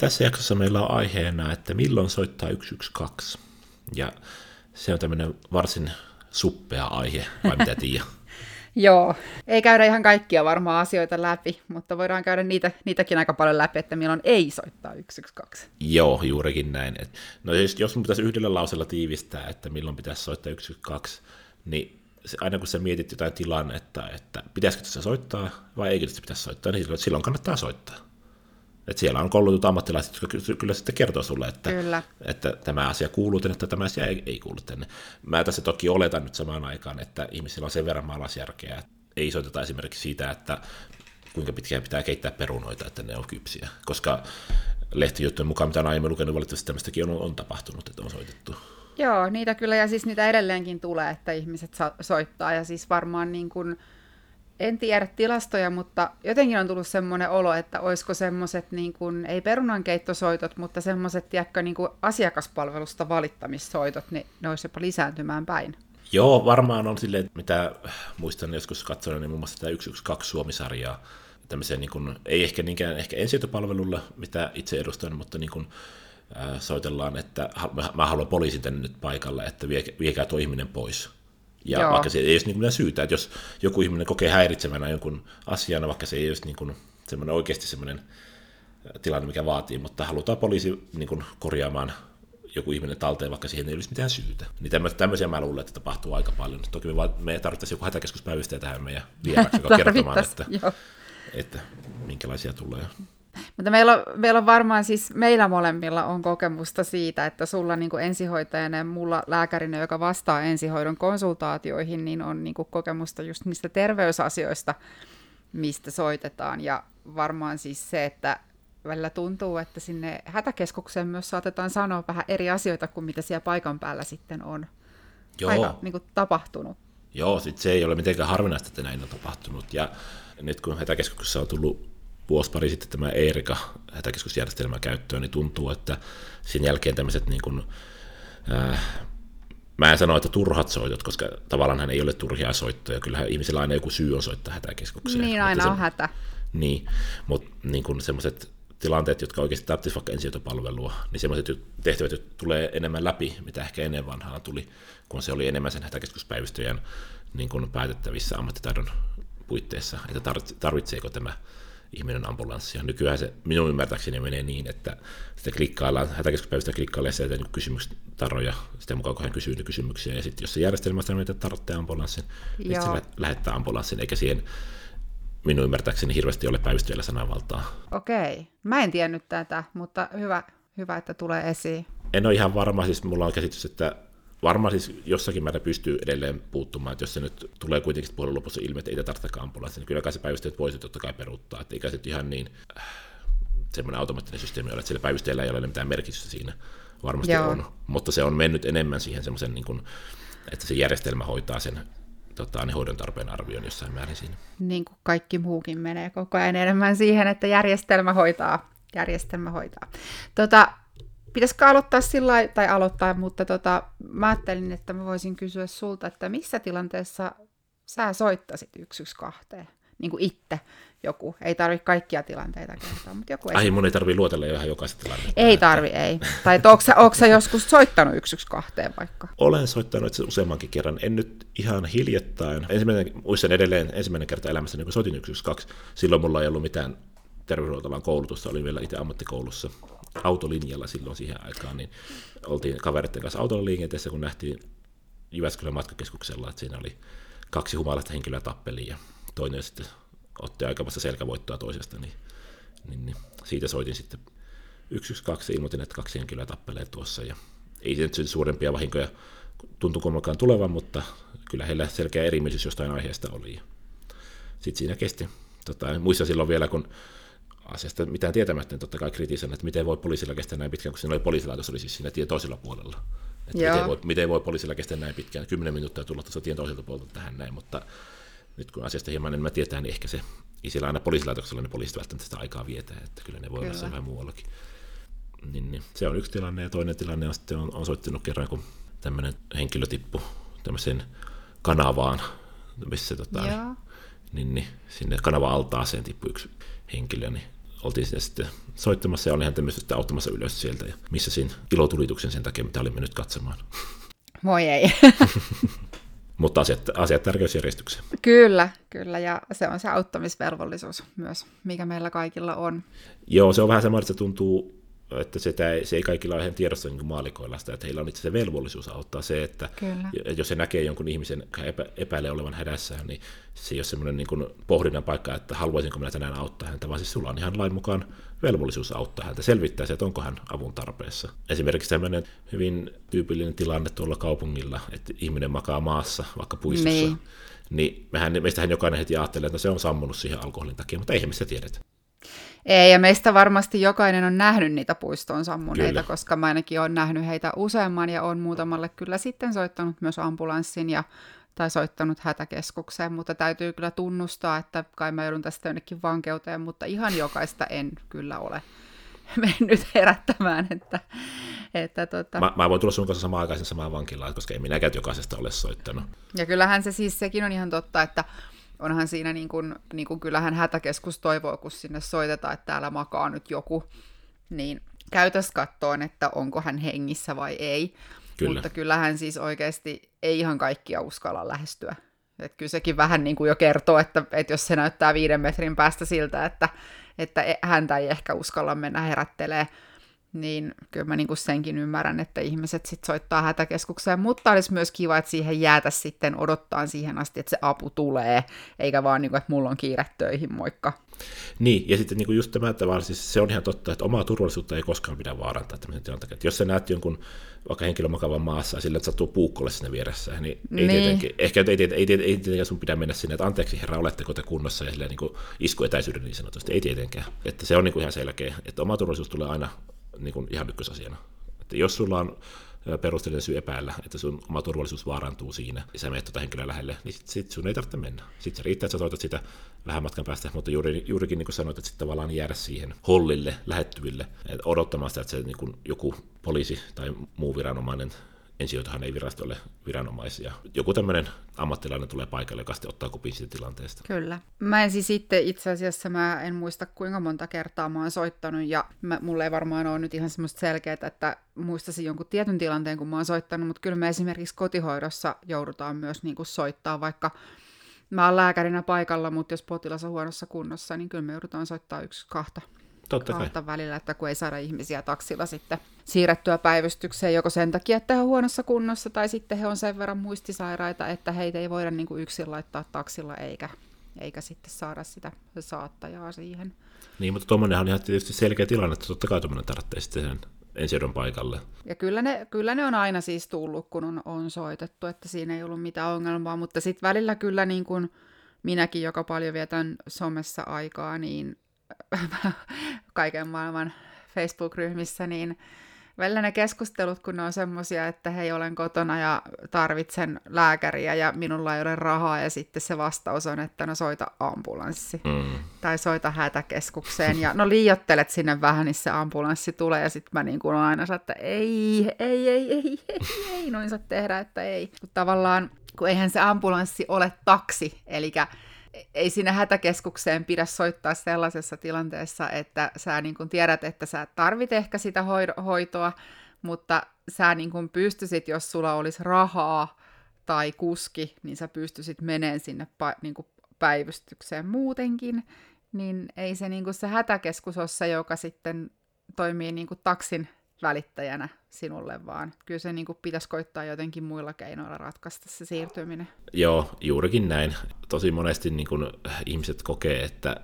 Tässä jaksossa meillä on aiheena, että milloin soittaa 112. Ja se on tämmöinen varsin suppea aihe, vai mitä tiedä? Joo, ei käydä ihan kaikkia varmaan asioita läpi, mutta voidaan käydä niitä, niitäkin aika paljon läpi, että milloin ei soittaa 112. Joo, juurikin näin. No jos, jos mun pitäisi yhdellä lausella tiivistää, että milloin pitäisi soittaa 112, niin se, aina kun sä mietit jotain tilannetta, että pitäisikö tässä soittaa vai eikö tässä pitäisi soittaa, niin silloin kannattaa soittaa. Et siellä on koulutut ammattilaiset, jotka kyllä sitten kertoo sulle, että, kyllä. että tämä asia kuuluu tänne, että tämä asia ei, ei kuulu tänne. Mä tässä toki oletan nyt samaan aikaan, että ihmisillä on sen verran maalaisjärkeä, että ei soiteta esimerkiksi siitä, että kuinka pitkään pitää keittää perunoita, että ne on kypsiä. Koska lehtijuttujen mukaan, mitä on aiemmin lukenut, valitettavasti tämmöistäkin on, on tapahtunut, että on soitettu. Joo, niitä kyllä, ja siis niitä edelleenkin tulee, että ihmiset soittaa, ja siis varmaan niin kuin, en tiedä tilastoja, mutta jotenkin on tullut semmoinen olo, että olisiko semmoiset, niin kuin, ei perunankeittosoitot, mutta semmoiset, niin kuin asiakaspalvelusta valittamissoitot, niin ne olisi jopa lisääntymään päin. Joo, varmaan on silleen, mitä muistan joskus katsoin, niin muun muassa tämä 112 Suomi-sarjaa, niin kuin, ei ehkä niinkään ehkä ensihoitopalvelulla, mitä itse edustan, mutta niin kuin, äh, soitellaan, että mä haluan poliisin tänne nyt paikalle, että viekää tuo ihminen pois ja Joo. vaikka se ei olisi niin kuin syytä, että jos joku ihminen kokee häiritsevänä jonkun asian, vaikka se ei olisi niin kuin semmoinen oikeasti semmoinen tilanne, mikä vaatii, mutta halutaan poliisi niin kuin korjaamaan joku ihminen talteen, vaikka siihen ei olisi mitään syytä. Niin tämmöisiä mä luulen, että tapahtuu aika paljon. Toki me, vaan, me tarvittaisiin joku hätäkeskuspäivystäjä tähän meidän vieraksi, kertomaan, että, että minkälaisia tulee. Mutta meillä on, meillä on varmaan siis, meillä molemmilla on kokemusta siitä, että sulla niin kuin ensihoitajana ja mulla lääkärinä, joka vastaa ensihoidon konsultaatioihin, niin on niin kuin kokemusta just niistä terveysasioista, mistä soitetaan. Ja varmaan siis se, että välillä tuntuu, että sinne hätäkeskukseen myös saatetaan sanoa vähän eri asioita kuin mitä siellä paikan päällä sitten on Joo. aika niin kuin, tapahtunut. Joo, sit se ei ole mitenkään harvinaista, että näin on tapahtunut. Ja nyt kun hätäkeskuksessa on tullut vuosi pari sitten tämä Eerika hätäkeskusjärjestelmä käyttöön, niin tuntuu, että sen jälkeen tämmöiset niin kuin, äh, Mä en sano, että turhat soitot, koska tavallaan hän ei ole turhia soittoja. Kyllähän ihmisellä aina joku syy on soittaa hätäkeskukseen. Niin, aina se, on hätä. Niin, mutta niin semmoiset tilanteet, jotka oikeasti tarvitsisivat vaikka ensihoitopalvelua, niin semmoiset tehtävät tulee enemmän läpi, mitä ehkä ennen vanhaa tuli, kun se oli enemmän sen hätäkeskuspäivystäjän niin kuin päätettävissä ammattitaidon puitteissa, että tarvitseeko tämä ihminen ambulanssia. Nykyään se minun ymmärtääkseni menee niin, että sitten klikkaillaan, hätäkeskuspäivystä klikkaillaan sieltä niin kysymystaroja, sitten mukaan kun hän kysyy ne kysymyksiä, ja sitten jos se järjestelmä sanoo, että tarvitsee ambulanssin, niin se lähettää ambulanssin, eikä siihen minun ymmärtääkseni hirveästi ole päivystäjällä sananvaltaa. Okei, mä en tiennyt tätä, mutta hyvä, hyvä, että tulee esiin. En ole ihan varma, siis mulla on käsitys, että varmaan siis jossakin määrin pystyy edelleen puuttumaan, että jos se nyt tulee kuitenkin puolen lopussa ilmi, että ei tarvitsekaan ambulanssia, niin kyllä kai se päivystäjät voisi totta kai peruuttaa, että eikä se ihan niin äh, semmoinen automaattinen systeemi ole, että sillä päivystäjällä ei ole mitään merkitystä siinä, varmasti Joo. on, mutta se on mennyt enemmän siihen semmoisen, niin kuin, että se järjestelmä hoitaa sen tota, niin hoidon tarpeen arvion jossain määrin siinä. Niin kuin kaikki muukin menee koko ajan enemmän siihen, että järjestelmä hoitaa. Järjestelmä hoitaa. Tota, Pitäisikö aloittaa sillä tai aloittaa, mutta tota, mä ajattelin, että mä voisin kysyä sulta, että missä tilanteessa sä soittasit 112, niin kuin itse joku. Ei tarvi kaikkia tilanteita kertoa, mutta joku ei. Ai, mun ei tarvi luotella ihan jokaista tilannetta. Ei tarvi, ei. Tai onko sä, joskus soittanut 112 vaikka? Olen soittanut itse useammankin kerran. En nyt ihan hiljattain. Ensimmäinen, muistan edelleen ensimmäinen kerta elämässä, niin kun soitin 112. Silloin mulla ei ollut mitään terveydenhuoltoalan koulutusta, olin vielä itse ammattikoulussa autolinjalla silloin siihen aikaan, niin oltiin kavereiden kanssa autoliikenteessä, kun nähtiin Jyväskylän matkakeskuksella, että siinä oli kaksi humalaista henkilöä tappeliin ja toinen sitten otti aikamoista selkävoittoa toisesta, niin, niin, niin siitä soitin sitten 112 ja ilmoitin, että kaksi henkilöä tappelee tuossa ja ei se nyt suurempia vahinkoja tuntu kummakaan tulevan, mutta kyllä heillä selkeä erimielisyys jostain aiheesta oli. Sitten siinä kesti. Tota, muistan silloin vielä, kun asiasta mitään tietämättä, totta kai kritisoin, että miten voi poliisilla kestää näin pitkään, kun siinä oli poliisilaitos oli siis siinä tien toisella puolella. Että miten, voi, miten voi poliisilla kestää näin pitkään, kymmenen minuuttia tulla tuossa tien toiselta puolelta tähän näin, mutta nyt kun asiasta hieman enemmän tietää, niin ehkä se, ei siellä aina poliisilaitoksella ne poliisit välttämättä sitä aikaa vietä, että kyllä ne voi kyllä. olla vähän muuallakin. Niin, niin, se on yksi tilanne, ja toinen tilanne on sitten on, on soittanut kerran, kun tämmöinen henkilö tippui tämmöiseen kanavaan, missä tota, niin, niin, niin, sinne kanava-altaaseen tippui yksi henkilö, niin oltiin sinne sitten soittamassa ja olin häntä myös sitten auttamassa ylös sieltä ja missä siinä ilotulituksen sen takia, mitä olimme nyt katsomaan. Voi ei. Mutta asiat, asiat tärkeysjärjestykseen. Kyllä, kyllä, ja se on se auttamisvelvollisuus myös, mikä meillä kaikilla on. Joo, se on vähän semmoinen, että se tuntuu että sitä ei, se ei kaikilla ole ihan tiedossa niin maalikoilla sitä, että heillä on itse se velvollisuus auttaa se, että Kyllä. jos se näkee jonkun ihmisen epä, epäilee olevan hädässä, niin se ei ole semmoinen niin kuin pohdinnan paikka, että haluaisinko minä tänään auttaa häntä, vaan siis sulla on ihan lain mukaan velvollisuus auttaa häntä, selvittää se, että onko hän avun tarpeessa. Esimerkiksi tämmöinen hyvin tyypillinen tilanne tuolla kaupungilla, että ihminen makaa maassa, vaikka puistossa, niin, niin mehän, meistähän jokainen heti ajattelee, että se on sammunut siihen alkoholin takia, mutta eihän me sitä tiedetä. Ei, ja meistä varmasti jokainen on nähnyt niitä puiston sammuneita, kyllä. koska mä ainakin olen nähnyt heitä useamman ja on muutamalle kyllä sitten soittanut myös ambulanssin ja tai soittanut hätäkeskukseen, mutta täytyy kyllä tunnustaa, että kai mä joudun tästä jonnekin vankeuteen, mutta ihan jokaista en kyllä ole mennyt herättämään, että, että tota... mä, mä voin tulla sun kanssa samaan aikaan samaan vankilaan, koska ei minäkään jokaisesta ole soittanut. Ja kyllähän se siis, sekin on ihan totta, että onhan siinä niin kuin, niin kuin kyllähän hätäkeskus toivoo, kun sinne soitetaan, että täällä makaa nyt joku, niin käytös kattoon, että onko hän hengissä vai ei. Kyllä. Mutta kyllähän siis oikeasti ei ihan kaikkia uskalla lähestyä. Et kyllä sekin vähän niin kuin jo kertoo, että, että jos se näyttää viiden metrin päästä siltä, että, että e, häntä ei ehkä uskalla mennä herättelee, niin kyllä mä niinku senkin ymmärrän, että ihmiset sit soittaa hätäkeskukseen, mutta olisi myös kiva, että siihen jäätä sitten odottaa siihen asti, että se apu tulee, eikä vaan niinku, että mulla on kiire töihin, moikka. Niin, ja sitten niinku just tämä, että vaan siis se on ihan totta, että omaa turvallisuutta ei koskaan pidä vaarantaa tämmöisen tilanteen. Että jos sä näet jonkun vaikka henkilö makavan maassa ja sillä, että sattuu puukkolle sinne vieressä, niin, ei niin. tietenkin, ehkä ei, ei, ei, ei, tietenkään sun pidä mennä sinne, että anteeksi herra, oletteko te kunnossa ja silleen niin iskuetäisyyden niin sanotusti, ei tietenkään. Että se on niin kuin ihan selkeä, että oma turvallisuus tulee aina niin kuin ihan ykkösasiana. Että jos sulla on perusteellinen syy epäillä, että sun oma turvallisuus vaarantuu siinä, ja sä menet tuota henkilöä lähelle, niin sit, sit sun ei tarvitse mennä. Sitten se riittää, että sä toitat sitä vähän matkan päästä, mutta juuri, juurikin niin kuin sanoit, että sitten tavallaan jäädä siihen hollille, lähettyville, odottamaan sitä, että se niin kuin joku poliisi tai muu viranomainen ensihoitohan ei virastolle viranomaisia. Joku tämmöinen ammattilainen tulee paikalle, joka sitten ottaa kupin siitä tilanteesta. Kyllä. Mä en siis itse itse asiassa, mä en muista kuinka monta kertaa mä oon soittanut, ja mä, mulle ei varmaan ole nyt ihan semmoista selkeää, että muistaisin jonkun tietyn tilanteen, kun mä oon soittanut, mutta kyllä me esimerkiksi kotihoidossa joudutaan myös niin kuin soittaa, vaikka mä oon lääkärinä paikalla, mutta jos potilas on huonossa kunnossa, niin kyllä me joudutaan soittaa yksi kahta Totta kai. välillä, että kun ei saada ihmisiä taksilla sitten siirrettyä päivystykseen joko sen takia, että he on huonossa kunnossa, tai sitten he on sen verran muistisairaita, että heitä ei voida niin kuin yksin laittaa taksilla, eikä, eikä sitten saada sitä saattajaa siihen. Niin, mutta tuommoinenhan on ihan tietysti selkeä tilanne, että totta kai tuommoinen tarvitsee sitten sen ensiodon paikalle. Ja kyllä ne, kyllä ne on aina siis tullut, kun on, on soitettu, että siinä ei ollut mitään ongelmaa, mutta sitten välillä kyllä niin kuin minäkin, joka paljon vietän somessa aikaa, niin kaiken maailman Facebook-ryhmissä, niin välillä ne keskustelut, kun ne on semmoisia, että hei, olen kotona ja tarvitsen lääkäriä ja minulla ei ole rahaa, ja sitten se vastaus on, että no soita ambulanssi mm. tai soita hätäkeskukseen, ja no liiottelet sinne vähän, niin se ambulanssi tulee, ja sitten mä niin kuin aina sanon, että ei, ei, ei, ei, ei, ei, noin saa tehdä, että ei. Tavallaan, kun eihän se ambulanssi ole taksi, eli ei sinne hätäkeskukseen pidä soittaa sellaisessa tilanteessa, että sä niin kun tiedät, että sä tarvit ehkä sitä hoitoa, mutta sä niin kun pystyisit, jos sulla olisi rahaa tai kuski, niin sä pystyisit meneen sinne niin päivystykseen muutenkin, niin ei se, niin se hätäkeskus ole se, joka sitten toimii niin taksin välittäjänä sinulle, vaan kyllä se niin kuin pitäisi koittaa jotenkin muilla keinoilla ratkaista se siirtyminen. Joo, juurikin näin. Tosi monesti niin kuin ihmiset kokee, että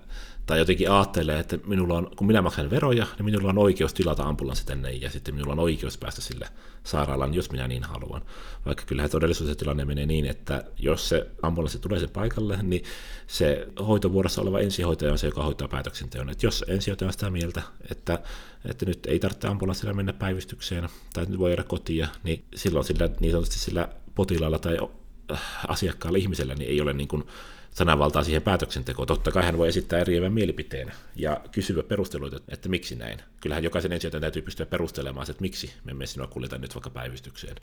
tai jotenkin ajattelee, että minulla on, kun minä maksan veroja, niin minulla on oikeus tilata ambulanssi tänne ja sitten minulla on oikeus päästä sille sairaalaan, jos minä niin haluan. Vaikka kyllähän todellisuudessa tilanne menee niin, että jos se ambulanssi tulee sen paikalle, niin se hoitovuorossa oleva ensihoitaja on se, joka hoitaa päätöksenteon. Että jos ensihoitaja on sitä mieltä, että, että nyt ei tarvitse ambulanssilla mennä päivystykseen tai nyt voi jäädä kotiin, niin silloin sillä, niin sanotusti sillä potilaalla tai asiakkaalla ihmisellä niin ei ole niin kuin sananvaltaa siihen päätöksentekoon. Totta kai hän voi esittää eriävän mielipiteen ja kysyä perusteluita, että miksi näin. Kyllähän jokaisen ensihoitajan täytyy pystyä perustelemaan, että miksi me emme sinua kuljeta nyt vaikka päivystykseen.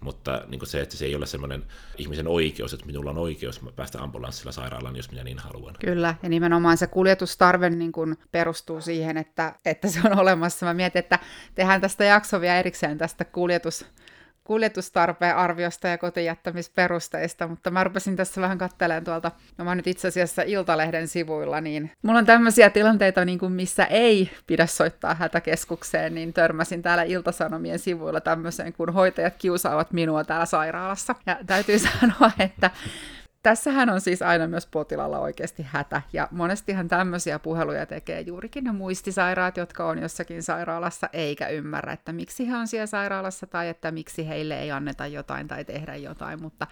Mutta niin se, että se ei ole semmoinen ihmisen oikeus, että minulla on oikeus päästä ambulanssilla sairaalaan, jos minä niin haluan. Kyllä, ja nimenomaan se kuljetustarve niin kuin perustuu siihen, että, että se on olemassa. Mä mietin, että tehdään tästä jakso vielä erikseen tästä kuljetus kuljetustarpeen arviosta ja kotijättämisperusteista, mutta mä rupesin tässä vähän katselemaan tuolta, no mä nyt itse asiassa Iltalehden sivuilla, niin mulla on tämmöisiä tilanteita, niin kuin missä ei pidä soittaa hätäkeskukseen, niin törmäsin täällä Iltasanomien sivuilla tämmöiseen, kun hoitajat kiusaavat minua täällä sairaalassa. Ja täytyy sanoa, että Tässähän on siis aina myös potilalla oikeasti hätä, ja monestihan tämmöisiä puheluja tekee juurikin ne muistisairaat, jotka on jossakin sairaalassa, eikä ymmärrä, että miksi he on siellä sairaalassa, tai että miksi heille ei anneta jotain tai tehdä jotain, mutta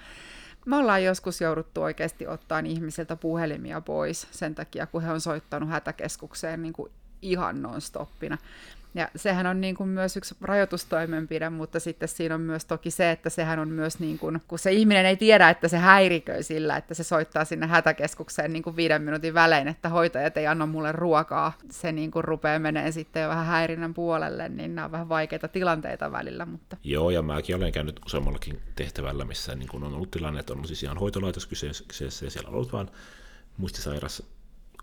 me ollaan joskus jouduttu oikeasti ottaa ihmisiltä puhelimia pois sen takia, kun he on soittanut hätäkeskukseen niin kuin ihan non-stoppina. Ja sehän on niin kuin myös yksi rajoitustoimenpide, mutta sitten siinä on myös toki se, että sehän on myös, niin kuin, kun se ihminen ei tiedä, että se häiriköi sillä, että se soittaa sinne hätäkeskukseen niin kuin viiden minuutin välein, että hoitajat ei anna mulle ruokaa. Se niin kuin rupeaa menee sitten jo vähän häirinnän puolelle, niin nämä on vähän vaikeita tilanteita välillä. Mutta... Joo, ja mäkin olen käynyt useammallakin tehtävällä, missä niin kuin on ollut tilanne, että on siis ihan hoitolaitos kyseessä, ja siellä on ollut vain muistisairas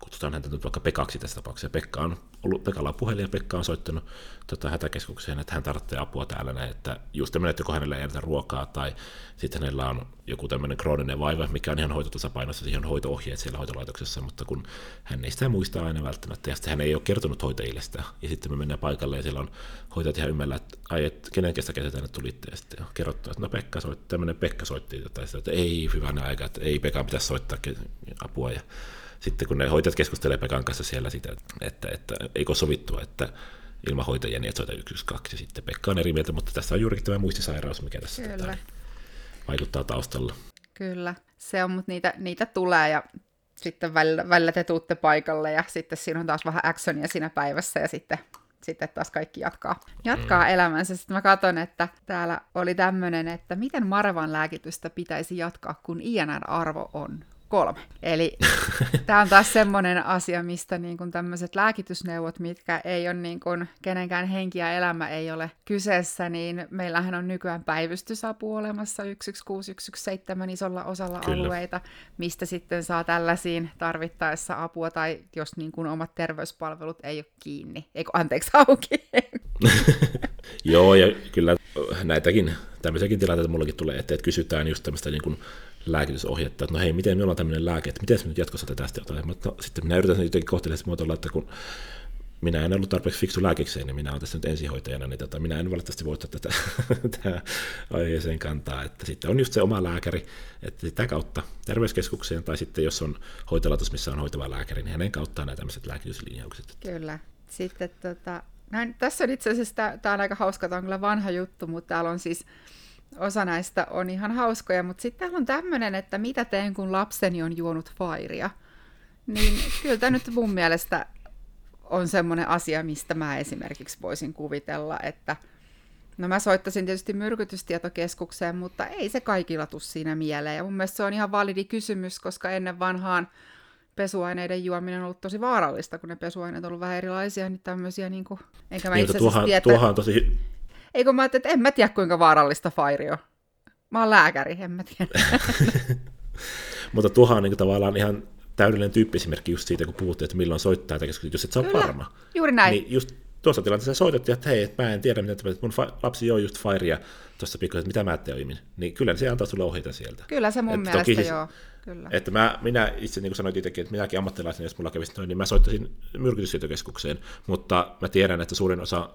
kutsutaan häntä nyt vaikka Pekaksi tässä tapauksessa. Pekka on ollut, Pekalla on puhelin ja Pekka on soittanut tota, hätäkeskukseen, että hän tarvitsee apua täällä näin, että just tämmöinen, että joko hänellä ei jätetä ruokaa tai sitten hänellä on joku tämmöinen krooninen vaiva, mikä on ihan hoitotasapainossa, siihen on hoitoohjeet siellä hoitolaitoksessa, mutta kun hän ei sitä muista aina välttämättä, ja sitten hän ei ole kertonut hoitajille sitä, ja sitten me mennään paikalle, ja siellä on hoitajat ihan ymmällä, että ai, että kenen kestä käsi tänne tulitte, ja sitten kerrottu, että no Pekka soitti, tämmöinen Pekka soitti, tai sitä, että ei hyvänä aika, että ei Pekka pitäisi soittaa apua, ja sitten kun ne hoitajat keskustelevat Pekan kanssa siellä sitä, että, että, eikö sovittua, että ilman hoitajia niin, että soita 112, ja sitten Pekka on eri mieltä, mutta tässä on juurikin tämä muistisairaus, mikä tässä tätä vaikuttaa taustalla. Kyllä, se on, mutta niitä, niitä tulee, ja sitten välillä, välillä te tuutte paikalle, ja sitten siinä on taas vähän actionia siinä päivässä, ja sitten sitten taas kaikki jatkaa, jatkaa mm. elämänsä. Sitten mä katson, että täällä oli tämmöinen, että miten Marvan lääkitystä pitäisi jatkaa, kun INR-arvo on kolme. Eli tämä on taas semmoinen asia, mistä niin kun tämmöiset lääkitysneuvot, mitkä ei ole niin kun, kenenkään henki ja elämä ei ole kyseessä, niin meillähän on nykyään päivystysapu olemassa 11617 isolla osalla Kyllä. alueita, mistä sitten saa tällaisiin tarvittaessa apua, tai jos niin kun omat terveyspalvelut ei ole kiinni, eikö anteeksi auki. Joo, ja kyllä näitäkin, tämmöisiäkin tilanteita mullakin tulee, että kysytään just tämmöistä niin kuin lääkitysohjetta, että no hei, miten minulla on tämmöinen lääke, että miten se nyt jatkossa tästä jotain. Mutta no, sitten minä yritän sen jotenkin kohteliaasti muotoilla, että kun minä en ollut tarpeeksi fiksu lääkekseen, niin minä olen tässä nyt ensihoitajana, niin tota, minä en valitettavasti voi ottaa tätä, tätä aiheeseen kantaa, että sitten on just se oma lääkäri, että sitä kautta terveyskeskukseen, tai sitten jos on hoitolaitos, missä on hoitava lääkäri, niin hänen kauttaan nämä tämmöiset lääkityslinjaukset. Kyllä. Sitten tota, näin, tässä on itse asiassa, tämä on aika hauska, tämä on kyllä vanha juttu, mutta täällä on siis osa näistä on ihan hauskoja, mutta sitten täällä on tämmöinen, että mitä teen, kun lapseni on juonut fairia. Niin kyllä tämä nyt mun mielestä on semmoinen asia, mistä mä esimerkiksi voisin kuvitella, että no mä soittasin tietysti myrkytystietokeskukseen, mutta ei se kaikilla tule siinä mieleen. Ja mun mielestä se on ihan validi kysymys, koska ennen vanhaan pesuaineiden juominen on ollut tosi vaarallista, kun ne pesuaineet on ollut vähän erilaisia, niin tämmöisiä, niin kuin, enkä mä niin, itse tuohan, tiedä, tuohan on tosi Eikö mä ajattelin, että en mä tiedä kuinka vaarallista Fairio. Mä oon lääkäri, en mä tiedä. Mutta tuohan on niin tavallaan ihan täydellinen tyyppiesimerkki just siitä, kun puhuttiin, että milloin soittaa, että jos et sä ole varma. Juuri näin. Niin just tuossa tilanteessa soitettiin, että hei, mä en tiedä, mitä mun fa- lapsi joo just Fairia tuossa pikkuisen, että mitä mä teoimin. Niin kyllä se antaa sulle ohjeita sieltä. Kyllä se mun että mielestä siis, joo. Kyllä. Että mä, minä itse, niin kuin sanoit itsekin, että minäkin ammattilaisen, jos mulla kävisi noin, niin mä soittaisin myrkytyssietokeskukseen, mutta mä tiedän, että suurin osa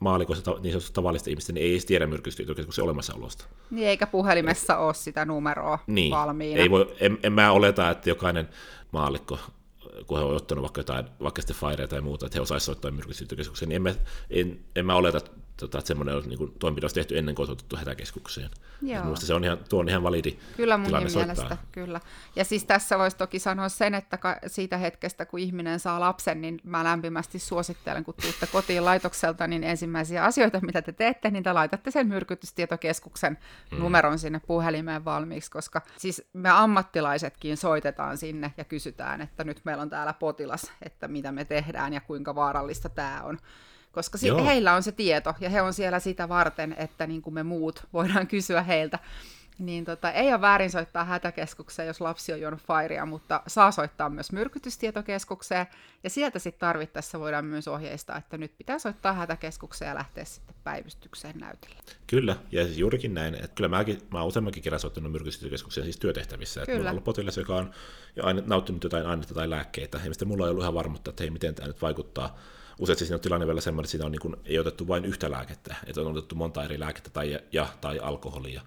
maalikoista, niin sanotusti tavallista ihmistä, niin ei edes tiedä myrkytyskeskuksen olemassaolosta. Niin, eikä puhelimessa ole sitä numeroa niin, valmiina. Ei voi, en, en mä oleta, että jokainen maalikko kun he on ottanut vaikka jotain, vaikka sitten tai muuta, että he osaisivat soittaa myrkytystietäkeskukseen, niin en mä, en, en mä oleta, tota, että semmoinen niin toimenpide olisi tehty ennen kuin otettu hätäkeskukseen. Joo. se on ihan, tuo on ihan validi Kyllä mun mielestä, kyllä. Ja siis tässä voisi toki sanoa sen, että siitä hetkestä, kun ihminen saa lapsen, niin mä lämpimästi suosittelen, kun tuutte kotiin laitokselta, niin ensimmäisiä asioita, mitä te teette, niin te laitatte sen myrkytystietokeskuksen hmm. numeron sinne puhelimeen valmiiksi, koska siis me ammattilaisetkin soitetaan sinne ja kysytään, että nyt meillä on täällä potilas, että mitä me tehdään ja kuinka vaarallista tämä on koska si- heillä on se tieto ja he on siellä sitä varten, että niin kuin me muut voidaan kysyä heiltä. Niin tota, ei ole väärin soittaa hätäkeskukseen, jos lapsi on juonut fairia, mutta saa soittaa myös myrkytystietokeskukseen, ja sieltä sitten tarvittaessa voidaan myös ohjeistaa, että nyt pitää soittaa hätäkeskukseen ja lähteä sitten päivystykseen näytille. Kyllä, ja siis juurikin näin, että kyllä mäkin, mä oon useammankin kerran soittanut myrkytystietokeskukseen siis työtehtävissä, että mulla on ollut potilas, joka on jo aine, nauttinut jotain ainetta tai lääkkeitä, ja mulla on ollut ihan varmuutta, että hei, miten tämä nyt vaikuttaa usein siinä on tilanne vielä semmoinen, että siinä on niin kuin, ei otettu vain yhtä lääkettä, että on otettu monta eri lääkettä tai, ja, tai alkoholia.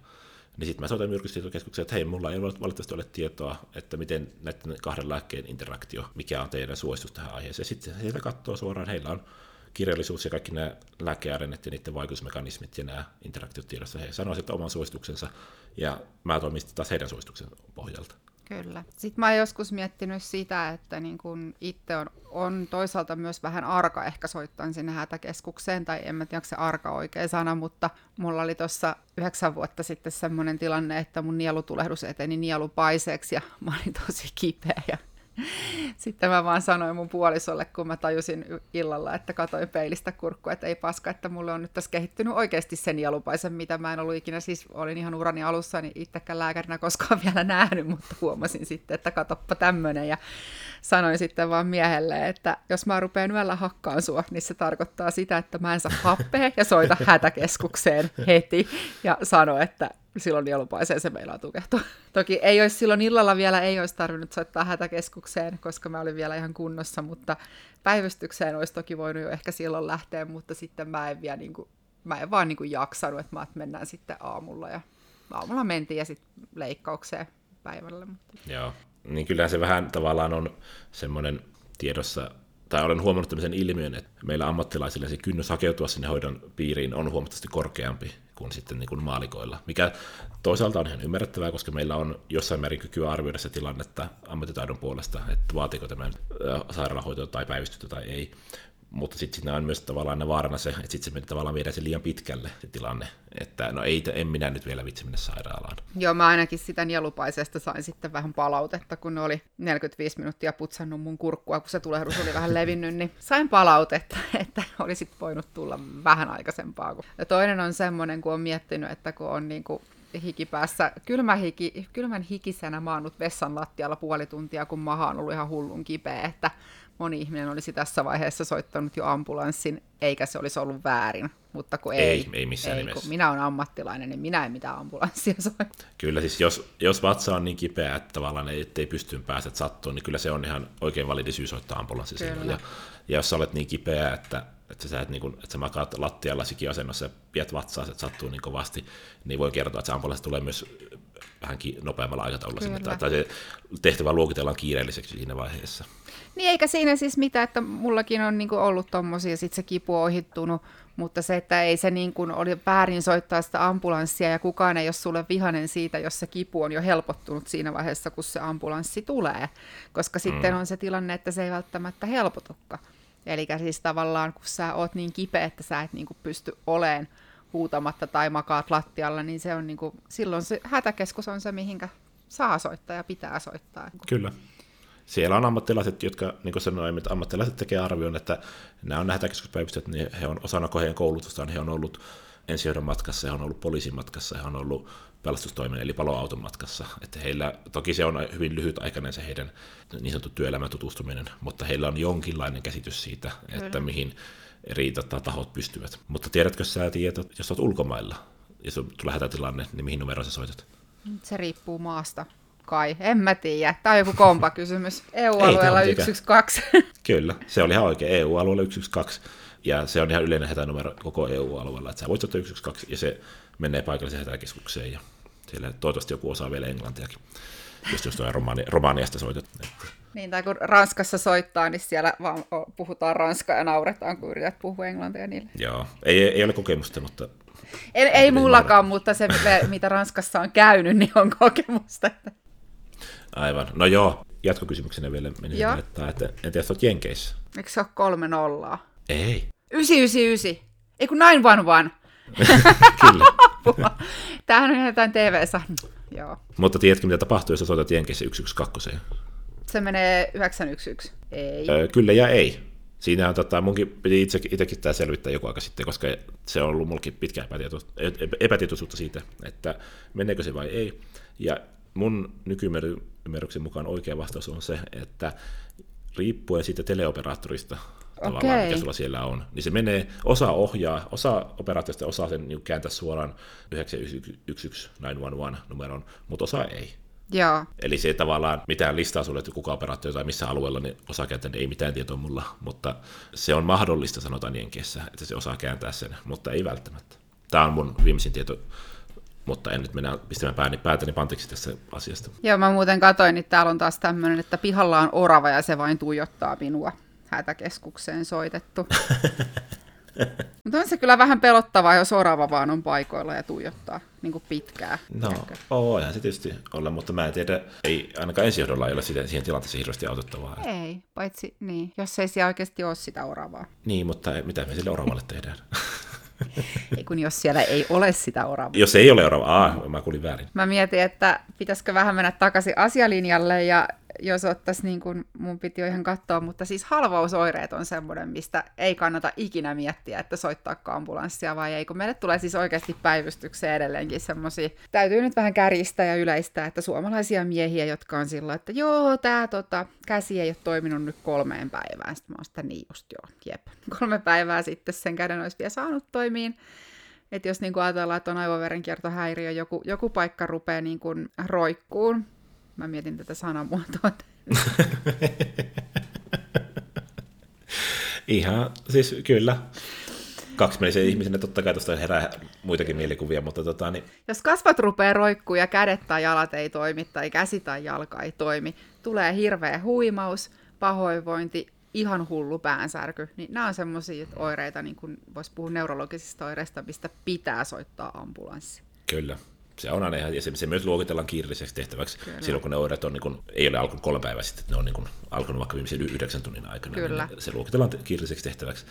Niin sitten mä soitan myrkystietokeskukseen, että hei, mulla ei valitettavasti ole tietoa, että miten näiden kahden lääkkeen interaktio, mikä on teidän suositus tähän aiheeseen. Sitten heitä katsoo suoraan, heillä on kirjallisuus ja kaikki nämä lääkeäärennet ja niiden vaikutusmekanismit ja nämä interaktiot tiedossa. He että oman suosituksensa ja mä toimin taas heidän suosituksen pohjalta. Kyllä. Sitten mä oon joskus miettinyt sitä, että niin kun itse on, on toisaalta myös vähän arka ehkä soittaa sinne hätäkeskukseen, tai en mä tiedä, onko se arka oikea sana, mutta mulla oli tuossa yhdeksän vuotta sitten semmoinen tilanne, että mun nielutulehdus eteni nielupaiseeksi ja mä olin tosi kipeä ja sitten mä vaan sanoin mun puolisolle, kun mä tajusin illalla, että katoin peilistä kurkkua, että ei paska, että mulle on nyt tässä kehittynyt oikeasti sen jalupaisen, mitä mä en ollut ikinä, siis olin ihan urani alussa, niin itsekään lääkärinä koskaan vielä nähnyt, mutta huomasin sitten, että katoppa tämmönen. Ja sanoin sitten vaan miehelle, että jos mä rupean yöllä hakkaan sua, niin se tarkoittaa sitä, että mä en saa happea ja soita hätäkeskukseen heti. Ja sano, että silloin nielupaiseen se meillä tukehtua. Toki ei olisi silloin illalla vielä, ei olisi tarvinnut soittaa hätäkeskukseen, koska mä olin vielä ihan kunnossa, mutta päivystykseen olisi toki voinut jo ehkä silloin lähteä, mutta sitten mä en, vielä niin kuin, mä en vaan niin kuin jaksanut, että mä että mennään sitten aamulla ja aamulla mentiin ja sitten leikkaukseen päivällä. Mutta... Joo, niin kyllähän se vähän tavallaan on semmoinen tiedossa tai olen huomannut tämmöisen ilmiön, että meillä ammattilaisilla se kynnys hakeutua sinne hoidon piiriin on huomattavasti korkeampi kuin sitten niin kuin maalikoilla, mikä toisaalta on ihan ymmärrettävää, koska meillä on jossain määrin kykyä arvioida se tilannetta ammattitaidon puolesta, että vaatiiko tämän sairaanhoitoa tai päivystystä tai ei mutta sitten siinä on myös tavallaan vaarana se, että sitten se tavallaan viedään se liian pitkälle se tilanne, että no ei, en minä nyt vielä vitsi mennä sairaalaan. Joo, mä ainakin sitä nielupaisesta sain sitten vähän palautetta, kun ne oli 45 minuuttia putsannut mun kurkkua, kun se tulehdus oli vähän levinnyt, niin sain palautetta, että olisit voinut tulla vähän aikaisempaa. Ja toinen on semmoinen, kun on miettinyt, että kun on niin kuin hikipäässä, kylmä hiki, kylmän hikisenä maannut vessan lattialla puoli tuntia, kun maha on ollut ihan hullun kipeä, että moni ihminen olisi tässä vaiheessa soittanut jo ambulanssin, eikä se olisi ollut väärin. Mutta kun ei, ei, ei missään ei, nimessä. Kun minä olen ammattilainen, niin minä en mitään ambulanssia soita. Kyllä, siis jos, jos vatsa on niin kipeä, että tavallaan ei, ettei pysty päästä sattuun, niin kyllä se on ihan oikein validi syy soittaa ambulanssi silloin. Ja, ja jos sä olet niin kipeä, että, että sä, et niin kuin, että sä makaat lattialla sikiasennossa ja piet vatsaa, että sattuu niin kovasti, niin voi kertoa, että se ambulanssi tulee myös vähänkin nopeammalla aikataululla sinne, tai, tai se tehtävä luokitellaan kiireelliseksi siinä vaiheessa. Niin eikä siinä siis mitään, että mullakin on niin kuin ollut tommosia, sit se kipu on ohittunut, mutta se, että ei se niin kuin oli väärin soittaa sitä ambulanssia ja kukaan ei ole sulle vihanen siitä, jos se kipu on jo helpottunut siinä vaiheessa, kun se ambulanssi tulee, koska sitten mm. on se tilanne, että se ei välttämättä helpotukaan. Eli siis tavallaan, kun sä oot niin kipeä, että sä et niin kuin pysty oleen huutamatta tai makaat lattialla, niin se on niin kuin, silloin se hätäkeskus on se, mihinkä saa soittaa ja pitää soittaa. Kyllä siellä on ammattilaiset, jotka, niin kuin sanoin, että ammattilaiset tekee arvion, että nämä on nämä hätäkeskuspäivystykset, niin he on osana heidän koulutustaan, he on ollut ensihoidon matkassa, he on ollut poliisin matkassa, he on ollut pelastustoimen eli paloauton matkassa. Että heillä, toki se on hyvin lyhytaikainen se heidän niin sanottu työelämän tutustuminen, mutta heillä on jonkinlainen käsitys siitä, Kyllä. että mihin eri tota, tahot pystyvät. Mutta tiedätkö sä tiedät, jos olet ulkomailla, ja tulee hätätilanne, niin mihin numeroon sä soitat? Se riippuu maasta kai, en mä tiedä. Tämä on joku kompa-kysymys. EU-alueella 112. Kyllä, se oli ihan oikein. EU-alueella 112. Ja se on ihan yleinen hätänumero koko EU-alueella, että sä voit ottaa 112 ja se menee paikalliseen hätäkeskukseen ja siellä toivottavasti joku osaa vielä englantiakin, just jos Romani- Romaniasta soitat. Niin, tai kun Ranskassa soittaa, niin siellä vaan puhutaan ranskaa ja nauretaan, kun yrität puhua englantia niille. Joo, ei, ei ole kokemusta, mutta... Ei, ei mullakaan, mutta se, mitä Ranskassa on käynyt, niin on kokemusta. Aivan. No joo, jatkokysymyksenä vielä meni joo. että, että en tiedä, että Jenkeissä. Eikö se ole kolme nollaa? Ei. 999. Ei kun 911. Kyllä. Tämähän on jotain TV-sarja. Joo. Mutta tiedätkö, mitä tapahtuu, jos soitat Jenkeissä 112? Se menee 911. Ei. Öö, kyllä ja ei. Siinä on, tota, munkin piti itse, itsekin tämä selvittää joku aika sitten, koska se on ollut mulkin pitkä epätietoisuutta siitä, että meneekö se vai ei. Ja mun nykymääräyksen mukaan oikea vastaus on se, että riippuen siitä teleoperaattorista, okay. mikä sulla siellä on, niin se menee, osa ohjaa, osa operaattorista osaa sen niin kääntää suoraan 911 numeron, mutta osa ei. Joo. Eli se tavallaan mitään listaa sulle, että kuka operaattori tai missä alueella, niin osaa kääntää, niin ei mitään tietoa mulla, mutta se on mahdollista, sanotaan Jenkeissä, että se osaa kääntää sen, mutta ei välttämättä. Tämä on mun viimeisin tieto mutta en nyt mennä pistämään pääni, päätäni pantiksi tässä asiasta. Joo, mä muuten katsoin, että täällä on taas tämmöinen, että pihalla on orava ja se vain tuijottaa minua hätäkeskukseen soitettu. Mutta on se kyllä vähän pelottavaa, jos orava vaan on paikoilla ja tuijottaa niin kuin pitkää. No, voihan se tietysti olla, mutta mä en tiedä, ei ainakaan ensijohdolla ei ole sitä, siihen tilanteeseen hirveästi autettavaa. Ei, paitsi niin, jos ei siellä oikeasti ole sitä oravaa. Niin, mutta mitä me sille oravalle tehdään? ei kun jos siellä ei ole sitä oravaa. Jos ei ole oravaa, ah, mä kuulin väärin. Mä mietin, että pitäisikö vähän mennä takaisin asialinjalle ja jos ottaisiin, niin kuin mun piti jo ihan katsoa, mutta siis halvausoireet on semmoinen, mistä ei kannata ikinä miettiä, että soittaa ambulanssia vai ei, kun meille tulee siis oikeasti päivystykseen edelleenkin semmoisia, täytyy nyt vähän kärjistää ja yleistää, että suomalaisia miehiä, jotka on sillä, että joo, tämä tota, käsi ei ole toiminut nyt kolmeen päivään, sitten mä oon sitä niin just joo, jep, kolme päivää sitten sen käden olisi vielä saanut toimiin, että jos niin ajatellaan, että on aivoverenkiertohäiriö, joku, joku paikka rupeaa niin roikkuun, Mä mietin tätä sanamuotoa. Ihan, siis kyllä. Kaksimielisen ihmisenä totta kai tuosta herää muitakin mielikuvia, mutta tota niin... Jos kasvat rupeaa roikkuu ja kädet tai jalat ei toimi tai käsi tai jalka ei toimi, tulee hirveä huimaus, pahoinvointi, ihan hullu päänsärky, niin nämä on semmoisia oireita, niin kuin voisi puhua neurologisista oireista, mistä pitää soittaa ambulanssi. Kyllä se on aina ihan, ja se, se myös luokitellaan kiireelliseksi tehtäväksi Kyllä. silloin, kun ne oireet on, niin kun, ei ole alkanut kolme päivää sitten, että ne on niin kun, alkanut vaikka viimeisen yhdeksän tunnin aikana. Niin Kyllä. Niin se luokitellaan kiireelliseksi tehtäväksi.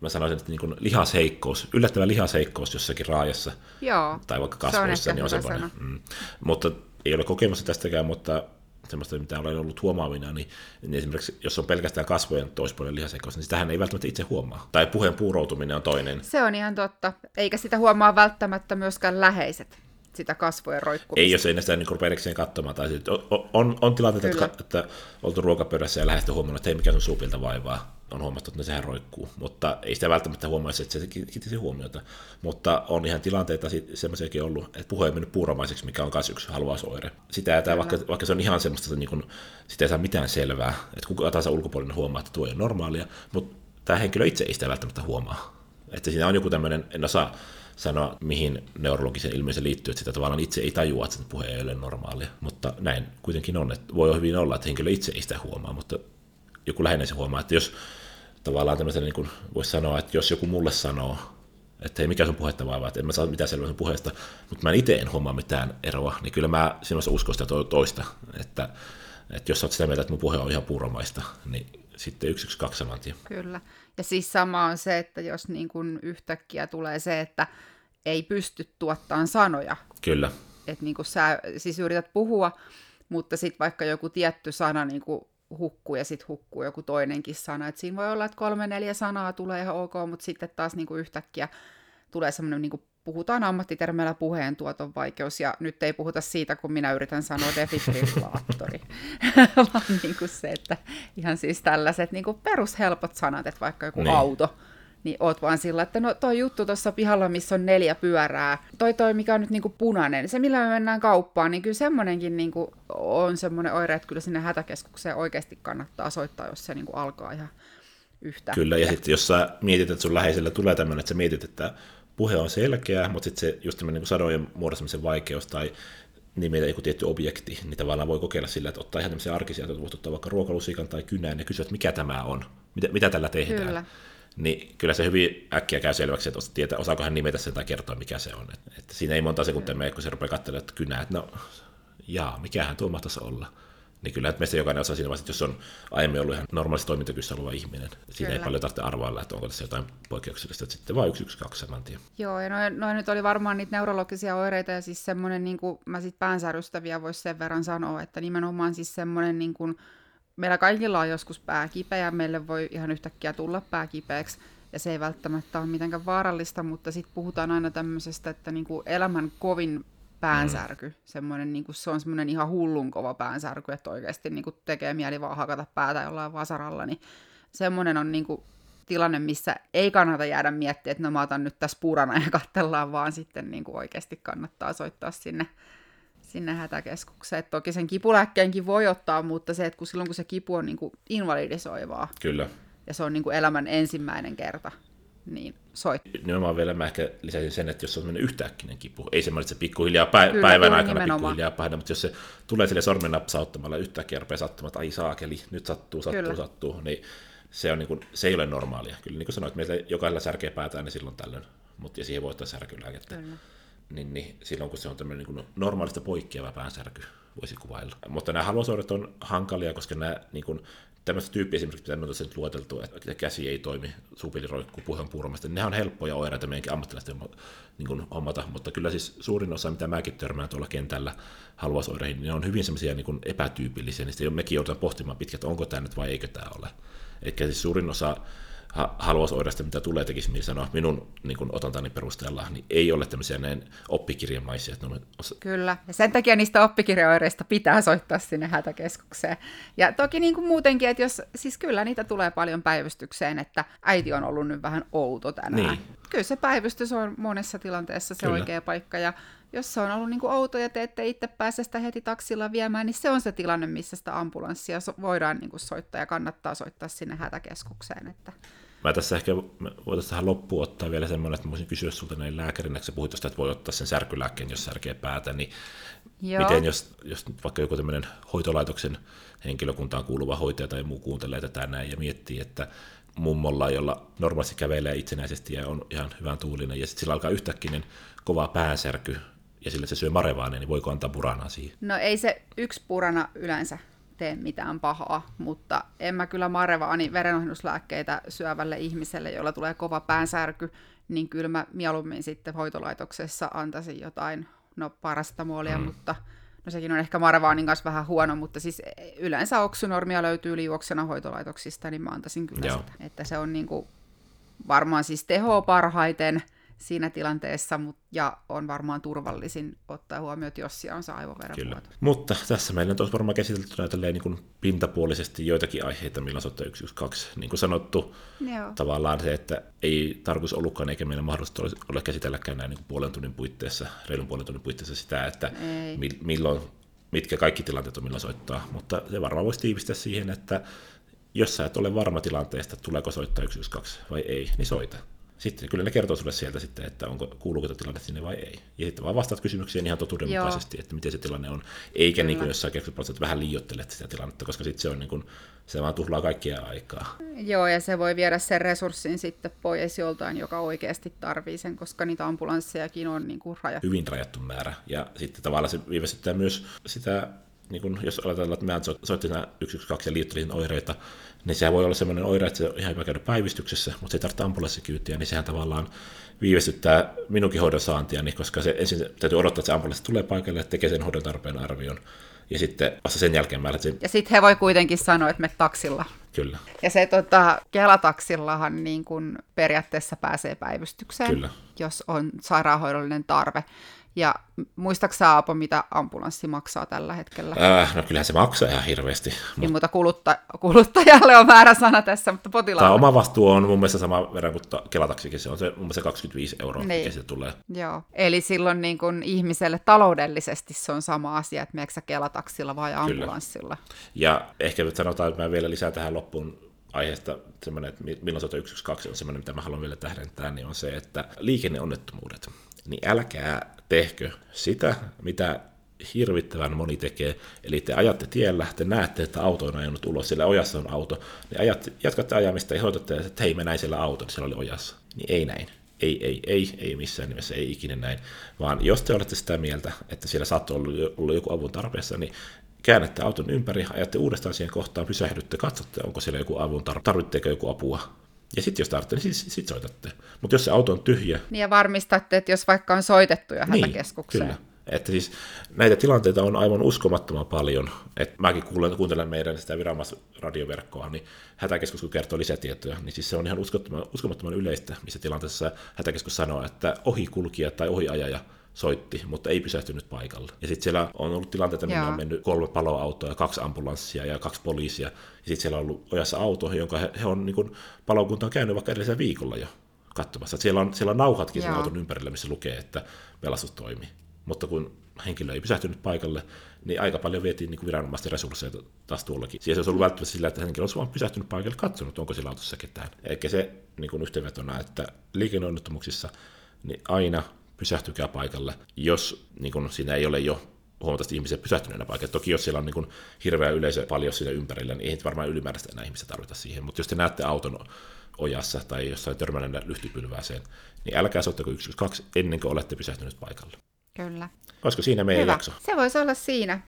Mä sanoisin, että niin kun lihasheikkous, yllättävä lihasheikkous jossakin raajassa, Joo, tai vaikka kasvoissa, se niin on semmoinen. Mm. Mutta ei ole kokemusta tästäkään, mutta semmoista, mitä olen ollut huomaavina, niin, niin esimerkiksi jos on pelkästään kasvojen toispuolen lihasheikous, niin sitähän ei välttämättä itse huomaa. Tai puheen puuroutuminen on toinen. Se on ihan totta. Eikä sitä huomaa välttämättä myöskään läheiset sitä kasvojen roikkumista. Ei, jos ei sitä niin rupea erikseen katsomaan. Tai on, on, on tilanteita, että, että oltu ruokapöydässä ja lähestyy huomannut, että ei mikään sun suupilta vaivaa. On huomattu, että sehän roikkuu. Mutta ei sitä välttämättä huomaisi, että se kiinnisi huomiota. Mutta on ihan tilanteita semmoisiakin ollut, että puhe ei mennyt puuromaiseksi, mikä on myös yksi halvausoire. Sitä ei vaikka, vaikka se on ihan semmoista, niin kuin, sitä ei saa mitään selvää. Että kuka tahansa ulkopuolinen huomaa, että tuo ei ole normaalia. Mutta tämä henkilö itse ei sitä välttämättä huomaa. Että siinä on joku tämmöinen, en osaa sanoa, mihin neurologisen ilmiön se liittyy, että sitä tavallaan itse ei tajua, että puhe ei ole normaalia. Mutta näin kuitenkin on, että voi hyvin olla, että henkilö itse ei sitä huomaa, mutta joku läheinen se huomaa, että jos tavallaan tämmöisen niin voisi sanoa, että jos joku mulle sanoo, että ei mikä sun puhetta vaivaa, että en mä saa mitään selvää sun puheesta, mutta mä en itse en huomaa mitään eroa, niin kyllä mä sinussa uskon sitä toista, että, että jos sä oot sitä mieltä, että mun puhe on ihan puuromaista, niin sitten yksi yksi kaksi saman. Kyllä. Ja siis sama on se, että jos niin kuin yhtäkkiä tulee se, että ei pysty tuottamaan sanoja. Kyllä. Että niin kuin sä siis yrität puhua, mutta sitten vaikka joku tietty sana niin kuin hukkuu ja sitten hukkuu joku toinenkin sana. Et siinä voi olla, että kolme, neljä sanaa tulee ihan ok, mutta sitten taas niin kuin yhtäkkiä tulee semmoinen niin kuin puhutaan ammattitermeillä puheentuoton vaikeus, ja nyt ei puhuta siitä, kun minä yritän sanoa defibrillaattori, vaan niin kuin se, että ihan siis tällaiset niin kuin perushelpot sanat, että vaikka joku niin. auto, niin oot vaan sillä, että no toi juttu tuossa pihalla, missä on neljä pyörää, toi toi mikä on nyt niinku punainen, se millä me mennään kauppaan, niin kyllä semmoinenkin niinku on semmoinen oire, että kyllä sinne hätäkeskukseen oikeasti kannattaa soittaa, jos se niinku alkaa ihan yhtä. Kyllä, ja sitten jos sä mietit, että sun läheisellä tulee tämmöinen, että sä mietit, että puhe on selkeä, mutta sitten se just tämmöinen niin sanojen muodostamisen vaikeus tai nimetä joku tietty objekti, niin tavallaan voi kokeilla sillä, että ottaa ihan tämmöisiä arkisia, että voit ottaa vaikka ruokalusikan tai kynän ja kysyä, että mikä tämä on, mitä, mitä tällä tehdään. Kyllä. Niin kyllä se hyvin äkkiä käy selväksi, että tietää, osaako hän nimetä sen tai kertoa, mikä se on. Että, että siinä ei monta sekuntia mene, kun se rupeaa katselemaan, että kynää, että no, jaa, mikähän tuo mahtaisi olla niin kyllä että meistä jokainen osaa siinä vaiheessa, jos on aiemmin ollut ihan normaalista toimintakyvyssä oleva ihminen. Siinä kyllä. ei paljon tarvitse arvailla, että onko tässä jotain poikkeuksellista, että sitten vain yksi, yksi, kaksi saman tien. Joo, ja noin, noin nyt oli varmaan niitä neurologisia oireita, ja siis semmoinen, niin kuin mä sitten päänsärystäviä voisi sen verran sanoa, että nimenomaan siis semmoinen, niin kuin, meillä kaikilla on joskus pää kipeä, meille voi ihan yhtäkkiä tulla pää kipeäksi, ja se ei välttämättä ole mitenkään vaarallista, mutta sitten puhutaan aina tämmöisestä, että niin kuin elämän kovin päänsärky. Mm. Semmoinen, niin kuin, se on semmoinen ihan hullun kova päänsärky, että oikeasti niin kuin, tekee mieli vaan hakata päätä jollain vasaralla. Niin semmoinen on niin kuin, tilanne, missä ei kannata jäädä miettimään, että no mä otan nyt tässä purana ja katsellaan, vaan sitten niin kuin, oikeasti kannattaa soittaa sinne, sinne hätäkeskukseen. toki sen kipulääkkeenkin voi ottaa, mutta se, että kun silloin kun se kipu on niin kuin, invalidisoivaa. Kyllä. Ja se on niin kuin, elämän ensimmäinen kerta, niin soittaa. Nimenomaan vielä mä ehkä lisäisin sen, että jos on sellainen yhtäkkinen kipu, ei semmoinen, että se pikkuhiljaa pä- Kyllä, päivän aikana nimenomaan. pikkuhiljaa pahina, mutta jos se tulee sille sormen napsauttamalla yhtäkkiä rupeaa sattumaan, että ai saakeli, nyt sattuu, sattuu, Kyllä. sattuu, niin se, on niin kuin, se ei ole normaalia. Kyllä niin kuin sanoit, meillä jokaisella särkeä päätään, niin silloin tällöin, mutta ja siihen voi ottaa särkylääkettä. Niin, niin, silloin kun se on tämmöinen niin normaalista poikkeava päänsärky, voisi kuvailla. Mutta nämä haluaisuudet on hankalia, koska nämä niin kuin, tämmöistä tyyppiä esimerkiksi, mitä on tässä nyt luoteltu, että käsi ei toimi, supili roikkuu puheen puuromasta, niin ne on helppoja oireita meidänkin ammattilaisten niin kuin, hommata, mutta kyllä siis suurin osa, mitä mäkin törmään tuolla kentällä haluaisoireihin, niin ne on hyvin semmoisia niin epätyypillisiä, niin sitten mekin joudutaan pohtimaan pitkään, että onko tämä nyt vai eikö tämä ole. Eli siis suurin osa haluaisoireista, mitä tulee tekisi mieli sanoa minun niin otantani perusteella, niin ei ole tämmöisiä näin oppikirjamaisia. Että os... Kyllä, ja sen takia niistä oppikirjaoireista pitää soittaa sinne hätäkeskukseen. Ja toki niin kuin muutenkin, että jos, siis kyllä niitä tulee paljon päivystykseen, että äiti on ollut nyt vähän outo tänään. Niin. Kyllä se päivystys on monessa tilanteessa se kyllä. oikea paikka, ja jos se on ollut niin kuin outo ja te ette itse pääse sitä heti taksilla viemään, niin se on se tilanne, missä sitä ambulanssia voidaan niin kuin soittaa ja kannattaa soittaa sinne hätäkeskukseen. Että... Mä tässä ehkä voitaisiin tähän loppuun ottaa vielä semmoinen, että mä voisin kysyä sulta näin lääkärinä, että sä puhuit tuosta, että voi ottaa sen särkylääkkeen, jos särkee päätä, niin Joo. miten jos, jos vaikka joku tämmöinen hoitolaitoksen henkilökuntaan kuuluva hoitaja tai muu kuuntelee tätä näin ja miettii, että mummolla, jolla normaalisti kävelee itsenäisesti ja on ihan hyvän tuulinen, ja sitten sillä alkaa yhtäkkiä kova päänsärky, ja sillä se syö marevaania, niin voiko antaa puranaa siihen? No ei se yksi purana yleensä tee mitään pahaa, mutta en mä kyllä marevaani verenohduslääkkeitä syövälle ihmiselle, jolla tulee kova päänsärky, niin kyllä mä mieluummin sitten hoitolaitoksessa antaisin jotain, no parastamolia, mm. mutta no sekin on ehkä marevaanin kanssa vähän huono, mutta siis yleensä oksynormia löytyy liuoksena hoitolaitoksista, niin mä antaisin kyllä Joo. sitä. Että se on niin kuin varmaan siis teho parhaiten, siinä tilanteessa, mut, ja on varmaan turvallisin ottaa huomioon, että jos siellä on se aivoverenvuoto. Mutta tässä meillä on varmaan käsitelty näitä niin kuin pintapuolisesti joitakin aiheita, millä soittaa 112. Niin kuin sanottu, Joo. tavallaan se, että ei tarkoitus ollutkaan eikä meillä mahdollista ole käsitelläkään näin niin puolen tunnin puitteissa, reilun puolen tunnin puitteissa sitä, että ei. milloin, mitkä kaikki tilanteet on, millä soittaa. Mutta se varmaan voisi tiivistää siihen, että jos sä et ole varma tilanteesta, tuleeko soittaa 112 vai ei, niin soita sitten kyllä ne kertoo sulle sieltä sitten, että onko, kuuluuko tämä tilanne sinne vai ei. Ja sitten vaan vastaat kysymyksiin ihan totuudenmukaisesti, että miten se tilanne on, eikä niin kuin jossain keskustelussa, että vähän liiottelet sitä tilannetta, koska sitten se on niin kuin, se vaan tuhlaa kaikkia aikaa. Joo, ja se voi viedä sen resurssin sitten pois joltain, joka oikeasti tarvii sen, koska niitä ambulanssejakin on niin kuin rajattu. Hyvin rajattu määrä. Ja sitten tavallaan se viivästyttää myös sitä niin kun, jos ajatellaan, että mä soitti nämä 112 ja liittyviin oireita, niin sehän voi olla sellainen oire, että se on ihan hyvä käydä päivystyksessä, mutta se ei tarvitse ambulanssikyytiä, niin sehän tavallaan viivästyttää minunkin hoidon saantia, niin koska se ensin täytyy odottaa, että se ambulanssi tulee paikalle ja tekee sen hoidon tarpeen arvion. Ja sitten vasta sen jälkeen mä lähdin... Ja sitten he voi kuitenkin sanoa, että me taksilla. Kyllä. Ja se tota, Kelataksillahan niin kun periaatteessa pääsee päivystykseen, Kyllä. jos on sairaanhoidollinen tarve. Ja muistaaksä Aapo, mitä ambulanssi maksaa tällä hetkellä? Äh, no kyllähän se maksaa ihan hirveästi. Niin, mutta kulutta, kuluttajalle on väärä sana tässä, mutta potilaalle. Tämä oma vastuu on mun mielestä sama verran kuin kelataksikin, se on se mun mielestä 25 euroa, niin. mikä se tulee. Joo, eli silloin niin kuin ihmiselle taloudellisesti se on sama asia, että meneekö kelataksilla vai ambulanssilla. Kyllä. Ja ehkä nyt sanotaan, että mä vielä lisään tähän loppuun aiheesta semmoinen, että milloin 112 on semmoinen, mitä mä haluan vielä tähdentää, niin on se, että liikenneonnettomuudet, niin älkää tehkö sitä, mitä hirvittävän moni tekee. Eli te ajatte tiellä, te näette, että auto on ajanut ulos, siellä ojassa on auto, niin ajat, jatkatte ajamista ja hoitatte, että hei, mä näin siellä auton, siellä oli ojassa. Niin ei näin. Ei, ei, ei, ei missään nimessä, ei ikinä näin. Vaan jos te olette sitä mieltä, että siellä saattoi olla, joku avun tarpeessa, niin käännätte auton ympäri, ajatte uudestaan siihen kohtaan, pysähdytte, katsotte, onko siellä joku avun tarve, tarvitteeko joku apua. Ja sitten jos tarvitsette, niin sitten sit soitatte. Mutta jos se auto on tyhjä... Niin ja varmistatte, että jos vaikka on soitettu jo niin, hätäkeskukseen. Kyllä. Että siis näitä tilanteita on aivan uskomattoman paljon. Et mäkin kuulen, kuuntelen meidän sitä viranomaisradioverkkoa, niin hätäkeskus kun kertoo lisätietoja, niin siis se on ihan uskomattoman, uskomattoman yleistä, missä tilanteessa hätäkeskus sanoo, että ohikulkija tai ohiajaja soitti, mutta ei pysähtynyt paikalle. Ja sitten siellä on ollut tilanteita, minne on mennyt kolme paloautoa, kaksi ambulanssia ja kaksi poliisia. Ja sitten siellä on ollut ojassa auto, jonka he, he on niin kuin, palokunta on käynyt vaikka edellisellä viikolla jo katsomassa. Siellä on, siellä on nauhatkin sen auton ympärillä, missä lukee, että pelastus toimii. Mutta kun henkilö ei pysähtynyt paikalle, niin aika paljon vietiin niin kuin viranomaisten resursseja taas tuollakin. Siis se olisi ollut välttämättä sillä, että henkilö olisi vain pysähtynyt paikalle katsonut, onko sillä autossa ketään. Eikä se niin kuin yhteenvetona, että liikenneonnettomuuksissa niin aina pysähtykää paikalle, jos niin kun, siinä ei ole jo huomattavasti ihmisiä pysähtyneenä paikalla. Toki jos siellä on niin hirveä yleisö paljon siinä ympärillä, niin ei varmaan ylimääräistä enää ihmisiä tarvita siihen. Mutta jos te näette auton ojassa tai jossain törmänneenä lyhtypylvääseen, niin älkää soittako 112 ennen kuin olette pysähtyneet paikalle. Kyllä. Olisiko siinä meidän Hyvä. jakso? Se voisi olla siinä.